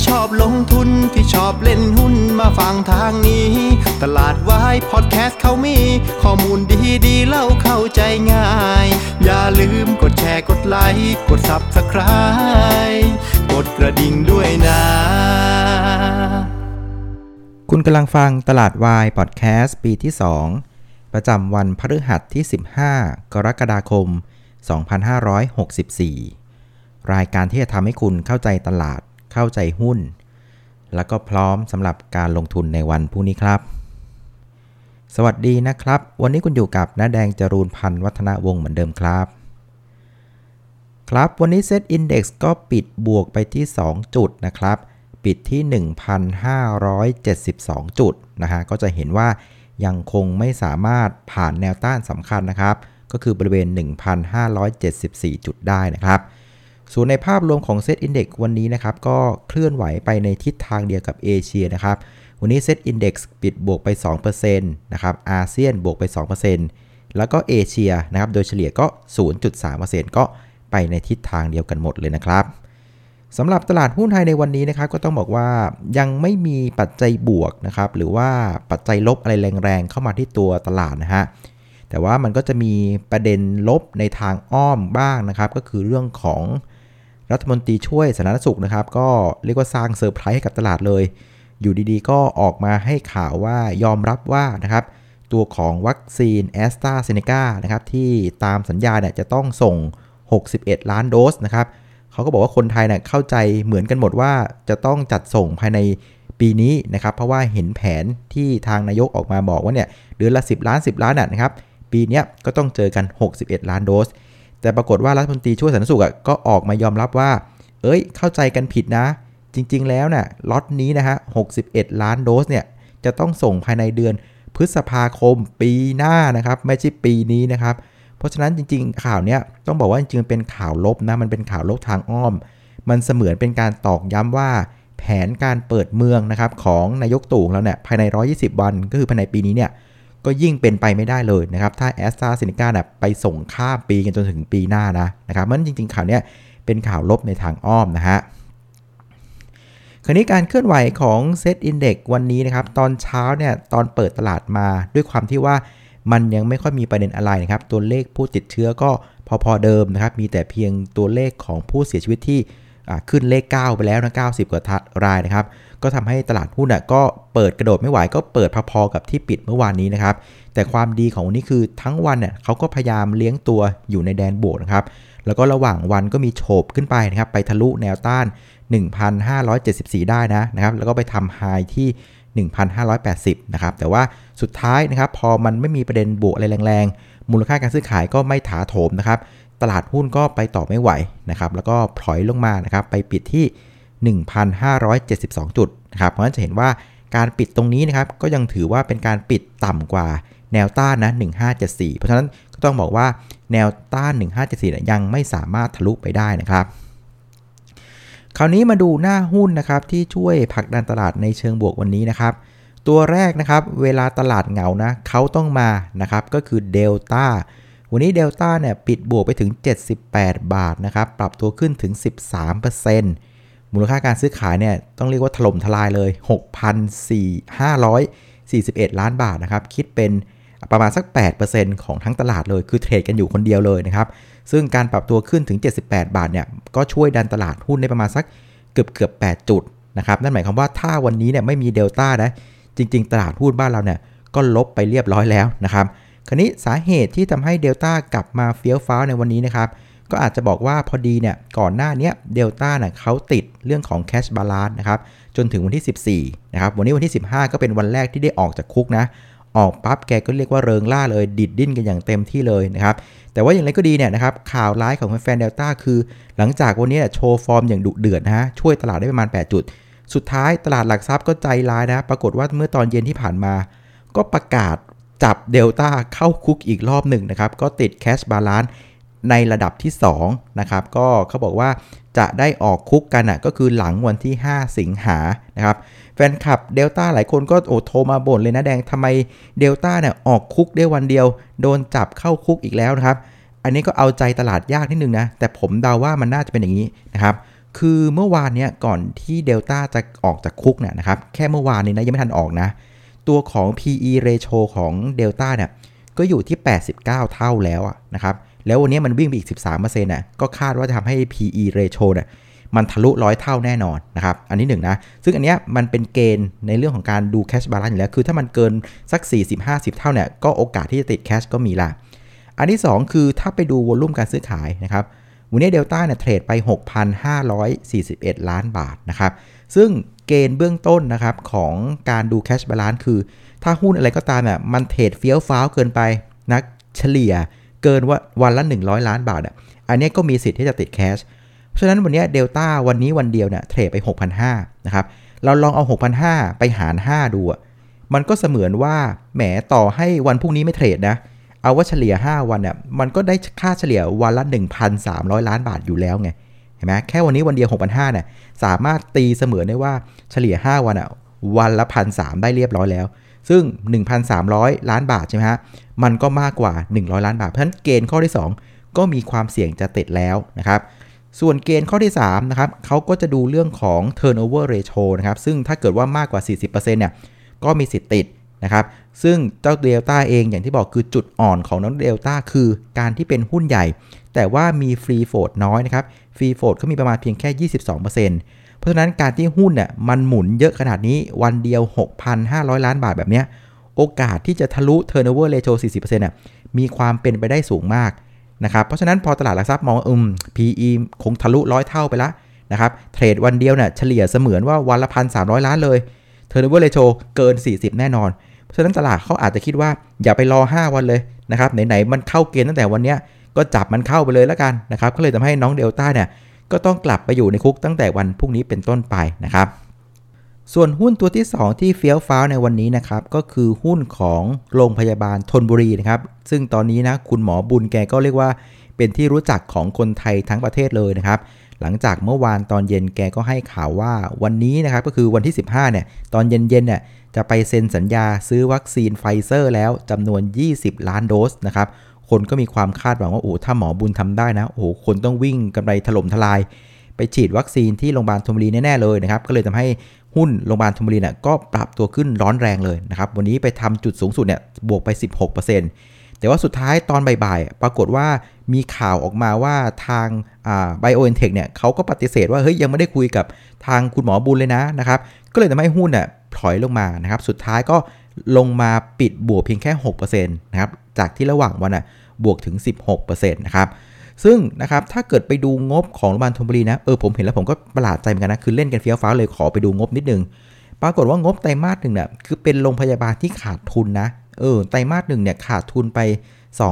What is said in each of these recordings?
ที่ชอบลงทุนที่ชอบเล่นหุ้นมาฟังทางนี้ ตลาดวายพอดแคสต์เขามี ข้อมูลดีดีเล่าเข้าใจง่าย อย่าลืมกดแชร์กดไลค์กด Subscribe กดกระดิ่งด้วยนะ คุณกำลังฟังตลาดวายพอดแคสต์ปีที่ 2 ประจำวันพฤหัสที่ 15 กรกฎาคม 2564 รายการที่จะทำให้คุณเข้าใจตลาด เข้าใจหุ้น แล้วก็พร้อมสำหรับการลงทุนในวันพรุ่งนี้ครับ สวัสดีนะครับ วันนี้คุณอยู่กับน้าแดงจรูนพันธ์วัฒนวงศ์เหมือนเดิมครับ ครับ วันนี้เซตอินดี x ก็ปิดบวกไปที่ 2 จุดนะครับ ปิดที่ 1,572 จุดนะฮะก็จะเห็นว่ายังคงไม่สามารถผ่านแนวต้านสำคัญนะครับ ก็คือบริเวณ 1,574 จุดได้นะครับ ส่วนในภาพรวมของเซตอินดี x วันนี้นะครับก็เคลื่อนไหวไปในทิศทางเดียวกับเอเชียนะครับ วันนี้เซตอินดี x ปิดบวกไป 2%นะครับ อาเซียนบวกไป 2%แล้วก็เอเชียนะครับ โดยเฉลี่ยก็ 0.3%ก็ไปในทิศทางเดียวกันหมดเลยนะครับสำหรับตลาดหุ้นไทยในวันนี้นะครับก็ต้องบอกว่ายังไม่มีปัจจัยบวกนะครับหรือว่าปัจจัยลบอะไรแรงๆเข้ามาที่ตัวตลาดนะฮะแต่ว่ามันก็จะมีประเด็นลบในทางอ้อมบ้างนะครับ ก็คือเรื่องของ รัฐมนตรีช่วยสาธารณสุขนะครับ ก็เรียกว่าสร้างเซอร์ไพรส์ให้กับตลาดเลย อยู่ดีๆ ก็ออกมาให้ข่าวว่ายอมรับว่านะครับ ตัวของวัคซีนแอสตราเซเนกานะครับที่ตามสัญญาเนี่ยจะต้องส่ง 61 ล้านโดสนะครับเขาก็บอกว่าคนไทยเนี่ยเข้าใจเหมือนกันหมดว่าจะต้องจัดส่งภายในปีนี้นะครับ เพราะว่าเห็นแผนที่ทางนายกออกมาบอกว่าเนี่ยเดือนละ 10 ล้าน 10 ล้านนะครับ ปีนี้ก็ต้องเจอกัน 61 ล้านโดส แต่ปรากฏว่ารัฐมนตรีช่วยสาธารณสุขก็ออกมายอมรับว่า เอ้ย เข้าใจกันผิดนะ จริง ๆ แล้วน่ะล็อตนี้นะฮะ 61 ล้านโดสเนี่ย จะต้องส่งภายในเดือนพฤษภาคมปีหน้านะครับ ไม่ใช่ปีนี้นะครับ เพราะฉะนั้นจริง ๆ ข่าวเนี้ยต้องบอกว่าจริงๆเป็นข่าวลบนะ มันเป็นข่าวลบทางอ้อม มันเสมือนเป็นการตอกย้ำว่าแผนการเปิดเมืองนะครับของนายกตู่ของเราเนี่ยภายใน 120 วันก็คือภายในปีนี้เนี่ย ก็ยิ่งเป็นไปไม่ได้เลยนะครับ ถ้าแอสตราเซเนกาเนี่ยไปส่งข้ามปีกันจนถึงปีหน้านะนะครับมันจริงๆข่าวเนี้ยเป็นข่าวลบในทางอ้อมนะฮะคราวนี้การเคลื่อนไหวของเซตอินเด็กวันนี้นะครับ ตอนเช้าเนี่ยตอนเปิดตลาดมาด้วยความที่ว่ามันยังไม่ค่อยมีประเด็นอะไรนะครับ ตัวเลขผู้ติดเชื้อก็พอๆเดิมนะครับ มีแต่เพียงตัวเลขของผู้เสียชีวิตที่ ขึ้นเลข 9 ไปแล้วนะ90 กว่ารายนะครับ ก็ทำให้ตลาดหุ้นก็เปิดกระโดดไม่ไหวก็เปิดพอๆกับที่ปิดเมื่อวานนี้นะครับ แต่ความดีของวันนี้คือทั้งวันเนี่ยเขาก็พยายามเลี้ยงตัวอยู่ในแดนบวกนะครับ แล้วก็ระหว่างวันก็มีโฉบขึ้นไปนะครับ ไปทะลุแนวต้าน 1,574 ได้นะนะครับ แล้วก็ไปทำไฮที่1,580 นะครับ แต่ว่าสุดท้ายนะครับ พอมันไม่มีประเด็นบวกอะไรแรงๆ มูลค่าการซื้อขายก็ไม่ถาโถมนะครับ ตลาดหุ้นก็ไปต่อไม่ไหวนะครับแล้วก็พลอยลงมานะครับไปปิดที่ 1,572 จุดนะครับเพราะฉะนั้นจะเห็นว่าการปิดตรงนี้นะครับก็ยังถือว่าเป็นการปิดต่ำกว่าแนวต้านนะ 1574 เพราะฉะนั้นก็ต้องบอกว่าแนวต้าน 1574เนี่ยังไม่สามารถทะลุไปได้นะครับ คราวนี้มาดูหน้าหุ้นนะครับที่ช่วยผลักดันตลาดในเชิงบวกวันนี้นะครับ ตัวแรกนะครับเวลาตลาดเหงานะเขาต้องมานะครับก็คือเดลต้า วันนี้เดลต้าเนี่ยปิดบวกไปถึง 78 บาทนะครับ ปรับตัวขึ้นถึง 13%มูลค่าการซื้อขายเนี่ยต้องเรียกว่าถล่มทลายเลย 6,541 ล้านบาทนะครับ คิดเป็นประมาณสัก 8%ของทั้งตลาดเลย คือเทรดกันอยู่คนเดียวเลยนะครับ ซึ่งการปรับตัวขึ้นถึง 78 บาทเนี่ย ก็ช่วยดันตลาดหุ้นได้ประมาณสักเกือบเกือบ8จุดนะครับ นั่นหมายความว่าถ้าวันนี้เนี่ยไม่มีเดลต้านะ จริง ๆ ตลาดหุ้นบ้านเราเนี่ยก็ลบไปเรียบร้อยแล้วนะครับ คราวนี้สาเหตุที่ทำให้เดลต้ากลับมาเฟี้ยวฟ้าวในวันนี้นะครับ ก็อาจจะบอกว่าพอดีเนี่ยก่อนหน้านี้เดลต้าเนี่ยเขาติดเรื่องของ cash balance นะครับจนถึงวันที่ 14นะครับวันนี้วันที่ 15 ก็เป็นวันแรกที่ได้ออกจากคุกนะออกปั๊บแกก็เรียกว่าเริงร่าเลยดีดดิ้นกันอย่างเต็มที่เลยนะครับแต่ว่าอย่างไรก็ดีเนี่ยนะครับข่าวร้ายของแฟนเดลต้าคือ หลังจากวันนี้โชว์ฟอร์มอย่างดุเดือดนะฮะช่วยตลาดได้ประมาณ 8 จุด สุดท้ายตลาดหลักทรัพย์ก็ใจร้ายนะ ปรากฏว่าเมื่อตอนเย็นที่ผ่านมา ก็ประกาศ จับเดลต้าเข้าคุกอีกรอบหนึ่งนะครับ ก็ติดแคชบาลานในระดับที่2นะครับ ก็เขาบอกว่าจะได้ออกคุกกันอะก็คือหลังวันที่ 5 สิงหานะครับ แฟนคลับเดลต้าหลายคนก็โอโทรมาบ่นเลยนะแดงทำไมเดลต้าเนี่ยออกคุกได้วันเดียว โดนจับเข้าคุกอีกแล้วนะครับ อันนี้ก็เอาใจตลาดยากนิดนึงนะ แต่ผมเดาว่ามันน่าจะเป็นอย่างนี้นะครับคือเมื่อวานเนี้ยก่อนที่เดลต้าจะออกจากคุกเนี่ยนะครับ แค่เมื่อวานนี้นะยังไม่ทันออกนะ ตัวของ PE ratio ของเดลต้าเนี่ยก็อยู่ที่ 89 เท่าแล้วนะครับ แล้ววันนี้มันวิ่งไปอีก 13%น่ะก็คาดว่าจะทำให้ PE ratio เนี่ยมันทะลุร้อยเท่าแน่นอนนะครับ อันนี้หนึ่งนะ ซึ่งอันเนี้ยมันเป็นเกณฑ์ในเรื่องของการดู cash balance อยู่แล้ว คือถ้ามันเกินสัก 40-50 เท่าเนี่ย ก็โอกาสที่จะติด cash ก็มีละ อันที่ 2 คือถ้าไปดูวอลุ่มการซื้อขายนะครับ วันนี้เดลต้าเนี่ยเทรดไป 6,541 ล้านบาทนะครับ ซึ่ง เกณฑ์เบื้องต้นนะครับของการดู cash balance คือ ถ้าหุ้นอะไรก็ตามเนี่ยมันเทรดเฟี้ยวฟ้าวเกินไปนะเฉลี่ยเกินว่าวันละ 100 ล้านบาทอะอันนี้ก็มีสิทธิ์ที่จะติดแคชเพราะฉะนั้นวันนี้เดลต้าวันนี้วันเดียวเนี่ยเทรดไป 6,500นะครับเราลองเอา 6,500 ไปหาร 5 ดูมันก็เสมือนว่าแหมต่อให้วันพรุ่งนี้ไม่เทรดนะเอาว่าเฉลี่ย 5 วันเนี่ยมันก็ได้ค่าเฉลี่ยวันละ 1,300 ล้านบาทอยู่แล้วไง เห็นไหมแค่วันนี้วันเดียว 6,500เนี่ยสามารถตีเสมือได้ว่าเฉลี่ย 5 วันอะวันละพันสได้เรียบร้อยแล้ว ซึ่ง 1,300 ล้านบาทใช่ไหมฮะมันก็มากกว่า 100 ล้านบาท เพราะฉะนั้นเกณฑ์ข้อที่ 2 ก็มีความเสี่ยงจะติดแล้วนะครับส่วนเกณฑ์ข้อที่3นะครับเขาก็จะดูเรื่องของ turnover ratio นะครับซึ่งถ้าเกิดว่ามากกว่า 40%เนี่ยก็มีสิทธิ์ติด นะครับซึ่งเจ้าเดลต้าเองอย่างที่บอกคือจุดอ่อนของน้องเดลต้าคือการที่เป็นหุ้นใหญ่ แต่ว่ามีฟรีโฟดน้อยนะครับฟรีโฟดเขามีประมาณเพียงแค่ 22%เพราะฉะนั้นการที่หุ้นเนี่ยมันหมุนเยอะขนาดนี้วันเดียว 6,500 ล้านบาทแบบเนี้ยโอกาสที่จะทะลุ turnover ratio 40%น่ะมีความเป็นไปได้สูงมากนะครับเพราะฉะนั้นพอตลาดหลักทรัพย์มองอืม PE คงทะลุร้อยเท่าไปละนะครับเทรดวันเดียวเนี่ยเฉลี่ยเสมือนว่าวันละพันสามล้านเลย turnover ratio เกิน 40 แน่นอน เพราะฉะนั้นตลาดเขาอาจจะคิดว่าอย่าไปรอ 5 วันเลยนะครับไหนๆมันเข้าเกณฑ์ตั้งแต่วันนี้ก็จับมันเข้าไปเลยแล้วกันนะครับก็เลยทำให้น้องเดลต้าเนี่ยก็ต้องกลับไปอยู่ในคุกตั้งแต่วันพรุ่งนี้เป็นต้นไปนะครับ ส่วนหุ้นตัวที่ 2 ที่เฟี้ยวฟ้าวในวันนี้นะครับก็คือหุ้นของโรงพยาบาลทนบุรีนะครับซึ่งตอนนี้นะคุณหมอบุญแกก็เรียกว่าเป็นที่รู้จักของคนไทยทั้งประเทศเลยนะครับ หลังจากเมื่อวานตอนเย็นแกก็ให้ข่าวว่าวันนี้นะครับก็คือวันที่ 15เนี่ยตอนเย็นๆเนี่ยจะไปเซ็นสัญญาซื้อวัคซีนไฟเซอร์แล้วจำนวน 20 ล้านโดสนะครับคนก็มีความคาดหวังว่าโอ้ถ้าหมอบุญทำได้นะโอ้คนต้องวิ่งกำไรถล่มทลาย ไปฉีดวัคซีนที่โรงพยาบาลธนบุรีแน่ๆเลยนะครับก็เลยทำให้หุ้นโรงพยาบาลธนบุรีเนี่ยก็ปรับตัวขึ้นร้อนแรงเลยนะครับวันนี้ไปทำจุดสูงสุดเนี่ยบวกไป 16% แต่ว่าสุดท้ายตอนบ่ายๆ ปรากฏว่ามีข่าวออกมาว่าทางไบโอเอ็นเทคเนี่ยเขาก็ปฏิเสธว่าเฮ้ยยังไม่ได้คุยกับทางคุณหมอบุญเลยนะนะครับ ก็เลยทำให้หุ้นเนี่ยถอยลงมานะครับ สุดท้ายก็ลงมาปิดบวกเพียงแค่6%นะครับจากที่ระหว่างวันอะบวกถึง 16%นะครับซึ่งนะครับถ้าเกิดไปดูงบของโรงพยาบาลธนบุรีนะเออผมเห็นแล้วผมก็ประหลาดใจเหมือนกันนะคือเล่นกันเฟี้ยวฟ้าเลยขอไปดูงบนิดนึง ปรากฏว่างบไตรมาสหนึ่งเนี่ยคือเป็นโรงพยาบาลที่ขาดทุนนะ เออไตรมาสหนึ่งเนี่ยขาดทุนไป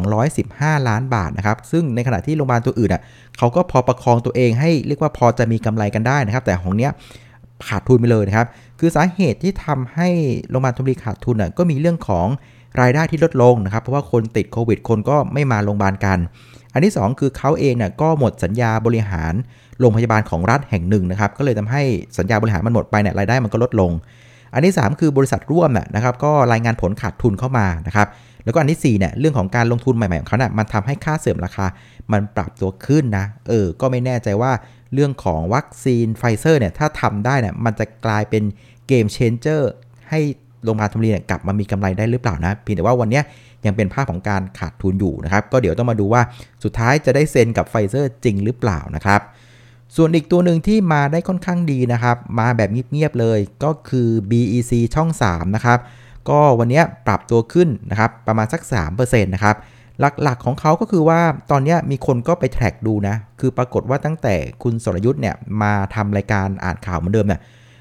215 ล้านบาทนะครับ ซึ่งในขณะที่โรงพยาบาลตัวอื่นอะเขาก็พอประคองตัวเองให้เรียกว่าพอจะมีกำไรกันได้นะครับ แต่ของเนี้ยขาดทุนไปเลยนะครับ คือสาเหตุที่ทำให้โรงพยาบาลธนบุรีขาดทุนอะก็มีเรื่องของรายได้ที่ลดลงนะครับ เพราะว่าคนติดโควิด คนก็ไม่มาโรงพยาบาลกัน อันที่ 2 คือเขาเองเนี่ยก็หมดสัญญาบริหารโรงพยาบาลของรัฐแห่งหนึ่งนะครับ ก็เลยทำให้สัญญาบริหารมันหมดไปเนี่ยรายได้มันก็ลดลง อันที่ 3 คือบริษัทร่วมนะครับก็รายงานผลขาดทุนเข้ามานะครับแล้วก็อันที่4เนี่ยเรื่องของการลงทุนใหม่ ๆ ของเขาเนี่ยมันทำให้ค่าเสื่อมราคา มันปรับตัวขึ้นนะเออก็ไม่แน่ใจว่าเรื่องของวัคซีนไฟเซอร์เนี่ยถ้าทำได้เนี่ยมันจะกลายเป็น game changer ให้โรงพยาบาลธนบุรีเนี่ยกลับมามีกำไรได้หรือเปล่านะเพียงแต่ว่าวันนี้ยังเป็นภาพของการขาดทุนอยู่นะครับ ก็เดี๋ยวต้องมาดูว่าสุดท้ายจะได้เซ็นกับไฟเซอร์จริงหรือเปล่านะครับ ส่วนอีกตัวหนึ่งที่มาได้ค่อนข้างดีนะครับ มาแบบเงียบๆเลยก็คือ BEC ช่อง 3 นะครับ ก็วันนี้ปรับตัวขึ้นนะครับ ประมาณสัก 3%นะครับ หลักๆของเขาก็คือว่าตอนนี้มีคนก็ไป track ดูนะ คือปรากฏว่าตั้งแต่คุณสรยุทธ์เนี่ยมาทำรายการอ่านข่าวเหมือนเดิมเนี่ย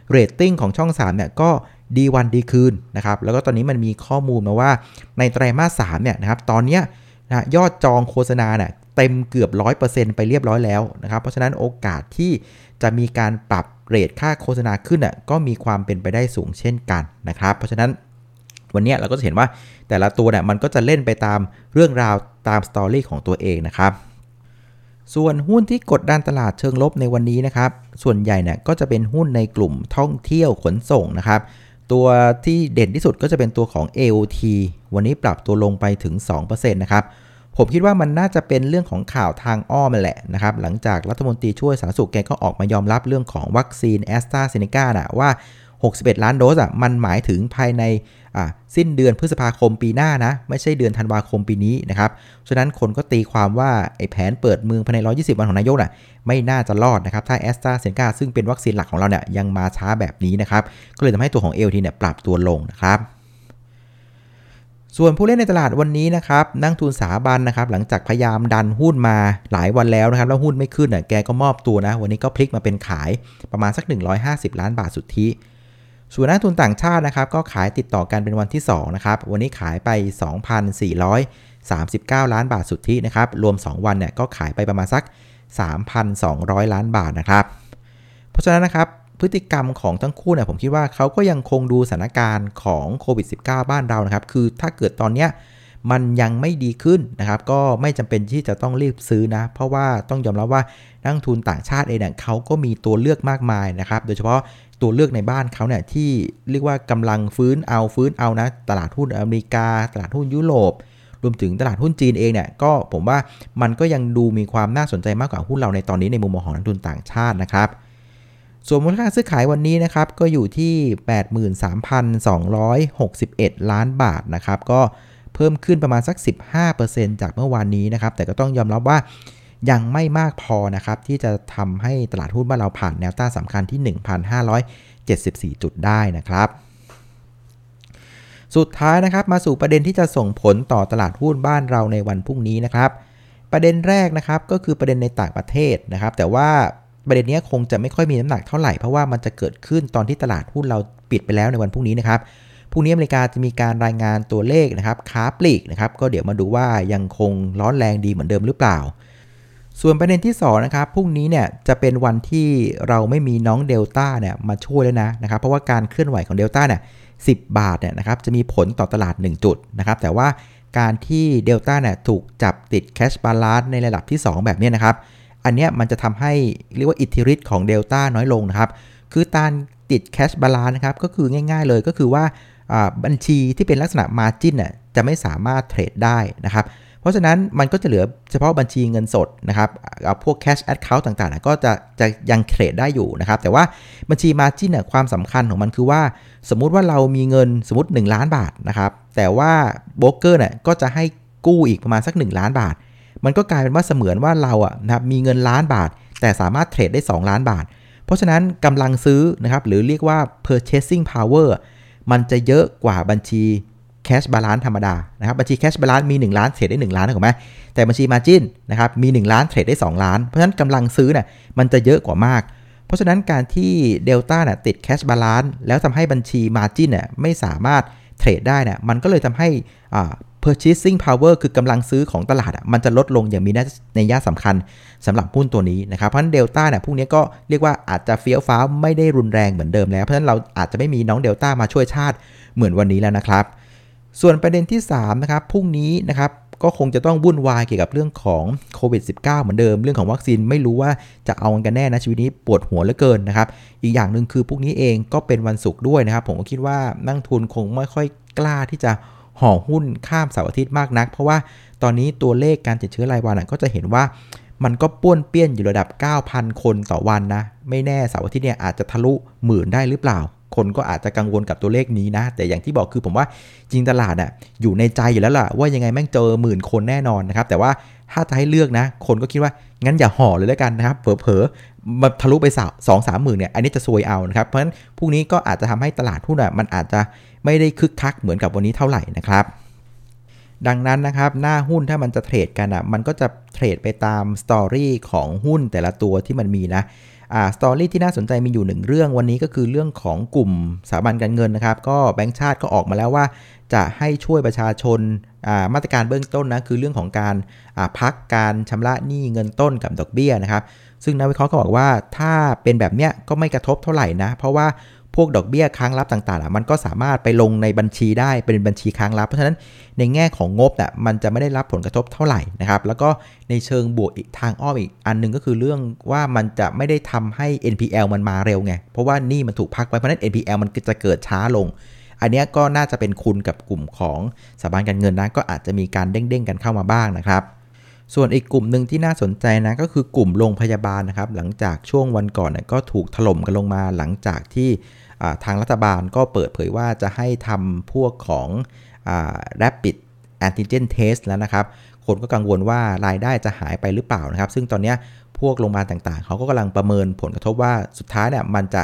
เรตติ้งของช่อง 3 เนี่ยก็ดีวันดีคืนนะครับ แล้วก็ตอนนี้มันมีข้อมูลมาว่าในไตรมาส3เนี่ยนะครับ ตอนนี้นะยอดจองโฆษณาเนี่ย เต็มเกือบ 100%ไปเรียบร้อยแล้วนะครับ เพราะฉะนั้นโอกาสที่จะมีการปรับเรทค่าโฆษณาขึ้นอะก็มีความเป็นไปได้สูงเช่นกันนะครับ เพราะฉะนั้นวันนี้เราก็จะเห็นว่าแต่ละตัวเนี่ยมันก็จะเล่นไปตามเรื่องราวตามสตอรี่ของตัวเองนะครับส่วนหุ้นที่กดดันตลาดเชิงลบในวันนี้นะครับ ส่วนใหญ่เนี่ยก็จะเป็นหุ้นในกลุ่มท่องเที่ยวขนส่งนะครับ ตัวที่เด่นที่สุดก็จะเป็นตัวของ AOT วันนี้ปรับตัวลงไปถึง 2%นะครับ ผมคิดว่ามันน่าจะเป็นเรื่องของข่าวทางอ้อมแหละนะครับ หลังจากรัฐมนตรีช่วยสาธารณสุขแกก็ออกมายอมรับเรื่องของวัคซีนแอสตราเซเนกานะว่า 61 ล้านโดสอะมันหมายถึงภายในสิ้นเดือนพฤษภาคมปีหน้านะ ไม่ใช่เดือนธันวาคมปีนี้นะครับ ฉะนั้นคนก็ตีความว่าไอ้แผนเปิดเมืองภายใน 120 วันของนายกน่ะไม่น่าจะรอดนะครับ ถ้าแอสตราเซเนกาซึ่งเป็นวัคซีนหลักของเราเนี่ยยังมาช้าแบบนี้นะครับ ก็เลยทำให้ตัวของเอลทีเนี่ยปรับตัวลงนะครับ ส่วนผู้เล่นในตลาดวันนี้นะครับนั่งทุนสถาบันนะครับหลังจากพยายามดันหุ้นมาหลายวันแล้วนะครับแล้วหุ้นไม่ขึ้นอะแกก็มอบตัวนะ วันนี้ก็พลิกมาเป็นขายประมาณสัก 150 ล้านบาทสุทธิส่วนนักทุนต่างชาตินะครับก็ขายติดต่อกันเป็นวันที่2นะครับวันนี้ขายไป 2,439 ล้านบาทสุทธินะครับรวม 2 วันเนี่ยก็ขายไปประมาณสัก 3,200 ล้านบาทนะครับ เพราะฉะนั้นนะครับ พฤติกรรมของทั้งคู่เนี่ยผมคิดว่าเขาก็ยังคงดูสถานการณ์ของโควิด -19 บ้านเรานะครับ คือถ้าเกิดตอนเนี้ยมันยังไม่ดีขึ้นนะครับ ก็ไม่จำเป็นที่จะต้องรีบซื้อนะ เพราะว่าต้องยอมรับว่านักทุนต่างชาติเองเนี่ยเขาก็มีตัวเลือกมากมายนะครับ โดยเฉพาะตัวเลือกในบ้านเขาเนี่ยที่เรียกว่ากำลังฟื้นเอาฟื้นเอานะ ตลาดหุ้นอเมริกา ตลาดหุ้นยุโรปรวมถึงตลาดหุ้นจีนเองเนี่ยก็ผมว่ามันก็ยังดูมีความน่าสนใจมากกว่าหุ้นเราในตอนนี้ในมุมมองของนักทุนต่างชาตินะครับ ส่วนมูลค่าซื้อขายวันนี้นะครับก็อยู่ที่ 83,261 ล้านบาทนะครับก็เพิ่มขึ้นประมาณสัก 15%จากเมื่อวานนี้นะครับแต่ก็ต้องยอมรับว่ายังไม่มากพอนะครับที่จะทำให้ตลาดหุ้นบ้านเราผ่านแนวต้านสำคัญที่ 1,574 จุดได้นะครับสุดท้ายนะครับมาสู่ประเด็นที่จะส่งผลต่อตลาดหุ้นบ้านเราในวันพรุ่งนี้นะครับ ประเด็นแรกนะครับก็คือประเด็นในต่างประเทศนะครับ แต่ว่า ประเด็นนี้คงจะไม่ค่อยมีน้ำหนักเท่าไหร่เพราะว่ามันจะเกิดขึ้นตอนที่ตลาดหุ้นเราปิดไปแล้วในวันพรุ่งนี้นะครับพรุ่งนี้อเมริกาจะมีการรายงานตัวเลขนะครับค้าปลีกนะครับก็เดี๋ยวมาดูว่ายังคงร้อนแรงดีเหมือนเดิมหรือเปล่า ส่วนประเด็นที่2นะครับพรุ่งนี้เนี่ยจะเป็นวันที่เราไม่มีน้องเดลต้าเนี่ยมาช่วยแล้วนะนะครับเพราะว่าการเคลื่อนไหวของเดลต้าเนี่ยสิบาทเนี่ยนะครับจะมีผลต่อตลาด 1 จุดนะครับแต่ว่าการที่เดลต้าเนี่ยถูกจับติด cash balance ในระดับที่ 2 แบบนี้นะครับ อันนี้มันจะทำให้เรียกว่าอิทธิฤทธิ์ของเดลต้าน้อยลงนะครับ คือการติด cash balance นะครับ ก็คือง่าย ๆเลยก็คือว่าบัญชีที่เป็นลักษณะ margin น่ะจะไม่สามารถเทรดได้นะครับ เพราะฉะนั้นมันก็จะเหลือเฉพาะบัญชีเงินสดนะครับพวก cash account ต่างๆ ก็จะจะยังเทรดได้อยู่นะครับ แต่ว่าบัญชี margin น่ะความสำคัญของมันคือว่า สมมุติว่าเรามีเงินสมมติ 1 ล้านบาทนะครับ แต่ว่าโบรกเกอร์เนี่ยก็จะให้กู้อีกประมาณสัก 1 ล้านบาท มันก็กลายเป็นว่าเสมือนว่าเราอะนะครับมีเงินล้านบาท แต่สามารถเทรดได้ 2 ล้านบาท เพราะฉะนั้นกำลังซื้อนะครับหรือเรียกว่า purchasing power มันจะเยอะกว่าบัญชี cash balance ธรรมดานะครับบัญชี cash balance มี 1 ล้านเทรดได้ 1 ล้านถูกไหมแต่บัญชี margin นะครับมี 1 ล้านเทรดได้ 2 ล้าน เพราะฉะนั้นกำลังซื้อเนี่ยมันจะเยอะกว่ามากเพราะฉะนั้นการที่เดลต้าเนี่ยติด cash balance แล้วทำให้บัญชี margin เนี่ยไม่สามารถเทรดได้เนี่ยมันก็เลยทำให้ purchasing power คือกำลังซื้อของตลาดอะมันจะลดลงอย่างมีในยะสำคัญสำหรับหุ้นตัวนี้นะครับเพราะฉะนั้นเดลต้าเนี่ยพวกนี้ก็เรียกว่าอาจจะเฟี้ยวฟ้าไม่ได้รุนแรงเหมือนเดิมแล้ว เพราะฉะนั้นเราอาจจะไม่มีน้องเดลต้ามาช่วยชาติเหมือนวันนี้แล้วนะครับ ส่วนประเด็นที่3นะครับพรุ่งนี้นะครับก็คงจะต้องวุ่นวายเกี่ยวกับเรื่องของโควิด -19 เหมือนเดิม เรื่องของวัคซีนไม่รู้ว่าจะเอากันแน่นะชีวิตนี้ปวดหัวเหลือเกินนะครับ อีกอย่างหนึ่งคือพวกนี้เองก็เป็นวันศุกร์ด้วยนะครับ ผมก็คิดว่านั่งทุนคงไม่ค่อยกล้าที่จะ ห่อหุ้นข้ามเสาร์อาทิตย์มากนัก เพราะว่าตอนนี้ตัวเลขการติดเชื้อรายวันก็จะเห็นว่ามันก็ป้วนเปี้ยนอยู่ระดับ 9,000 คนต่อวันนะ ไม่แน่เสาร์อาทิตย์เนี่ยอาจจะทะลุหมื่นได้หรือเปล่า คนก็อาจจะกังวลกับตัวเลขนี้นะ แต่อย่างที่บอกคือผมว่าจริงตลาดอะอยู่ในใจอยู่แล้วล่ะ ว่ายังไงแม่งเจอหมื่นคนแน่นอนนะครับ แต่ว่าถ้าจะให้เลือกนะ คนก็คิดว่างั้นอย่าห่อเลยแล้วกันนะครับ เผลอๆ มาทะลุไปสองสามหมื่นเนี่ยอันนี้จะซวยเอานะครับ เพราะฉะนั้นพรุ่งนี้ก็อาจจะทำให้ตลาดหุ้นมันอาจจะไม่ได้คึกคักเหมือนกับวันนี้เท่าไหร่นะครับ ดังนั้นนะครับหน้าหุ้นถ้ามันจะเทรดกันอะมันก็จะเทรดไปตามสตอรี่ของหุ้นแต่ละตัวที่มันมีนะอ่าสตอรี่ที่น่าสนใจมีอยู่หนึ่งเรื่องวันนี้ก็คือเรื่องของกลุ่มสถาบันการเงินนะครับ ก็แบงก์ชาติก็ออกมาแล้วว่า จะให้ช่วยประชาชน มาตรการเบื้องต้นนะคือเรื่องของการพักการชำระหนี้เงินต้นกับดอกเบี้ยนะครับ ซึ่งนักวิเคราะห์ก็บอกว่าถ้าเป็นแบบเนี้ยก็ไม่กระทบเท่าไหร่นะ เพราะว่าพวกดอกเบี้ยค้างรับต่างๆ มันก็สามารถไปลงในบัญชีได้เป็นบัญชีค้างรับ เพราะฉะนั้นในแง่ของงบน่ะมันจะไม่ได้รับผลกระทบเท่าไหร่นะครับ แล้วก็ในเชิงบวกอีกทางอ้อมอีกอันนึงก็คือเรื่องว่ามันจะไม่ได้ทำให้ NPL มันมาเร็วไง เพราะว่านี่มันถูกพักไว้ เพราะนั้น NPL มันจะเกิดช้าลง อันนี้ก็น่าจะเป็นคุณกับกลุ่มของสถาบันการเงินนะก็อาจจะมีการเด้งๆกันเข้ามาบ้างนะครับ ส่วนอีกกลุ่มหนึ่งที่น่าสนใจนะก็คือกลุ่มโรงพยาบาลนะครับ หลังจากช่วงวันก่อนนะก็ถูกถล่มกันลงมาหลังจากที่ทางรัฐบาลก็เปิดเผยว่าจะให้ทำพวกของ rapid antigen test แล้วนะครับ คนก็กังวลว่ารายได้จะหายไปหรือเปล่านะครับ ซึ่งตอนนี้พวกโรงพยาบาลต่างๆ เขาก็กำลังประเมินผลกระทบว่าสุดท้ายเนี่ยมันจะ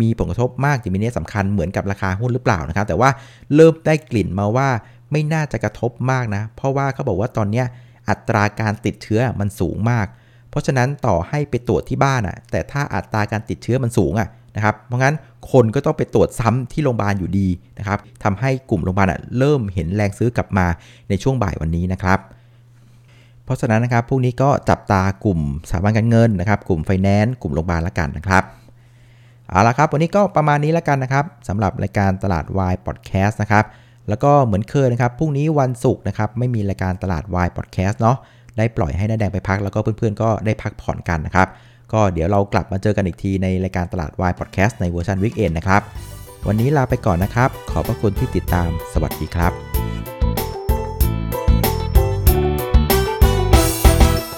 มีผลกระทบมากอย่างมีนัยสำคัญเหมือนกับราคาหุ้นหรือเปล่านะครับ แต่ว่าเริ่มได้กลิ่นมาว่าไม่น่าจะกระทบมากนะ เพราะว่าเขาบอกว่าตอนนี้อัตราการติดเชื้อมันสูงมาก เพราะฉะนั้นต่อให้ไปตรวจที่บ้านอะ แต่ถ้าอัตราการติดเชื้อมันสูงอะนะครับ เพราะงั้นคนก็ต้องไปตรวจซ้ำที่โรงพยาบาลอยู่ดีนะครับทำให้กลุ่มโรงพยาบาลเริ่มเห็นแรงซื้อกลับมาในช่วงบ่ายวันนี้นะครับ เพราะฉะนั้นนะครับพวกนี้ก็จับตากลุ่มสถาบันการเงินนะครับ กลุ่มไฟแนนซ์กลุ่มโรงพยาบาลละกันนะครับ เอาละครับ วันนี้ก็ประมาณนี้แล้วกันนะครับสำหรับรายการตลาดวายพอดแคสต์นะครับ แล้วก็เหมือนเคยนะครับ พรุ่งนี้วันศุกร์นะครับ ไม่มีรายการตลาดวายพอดแคสต์เนาะ ได้ปล่อยให้น้าแดงไปพัก แล้วก็เพื่อนๆ ก็ได้พักผ่อนกันนะครับ ก็เดี๋ยวเรากลับมาเจอกันอีกทีในรายการตลาดวายพอดแคสต์ในเวอร์ชันวิกเอนนะครับ วันนี้ลาไปก่อนนะครับ ขอบพระคุณที่ติดตาม สวัสดีครับ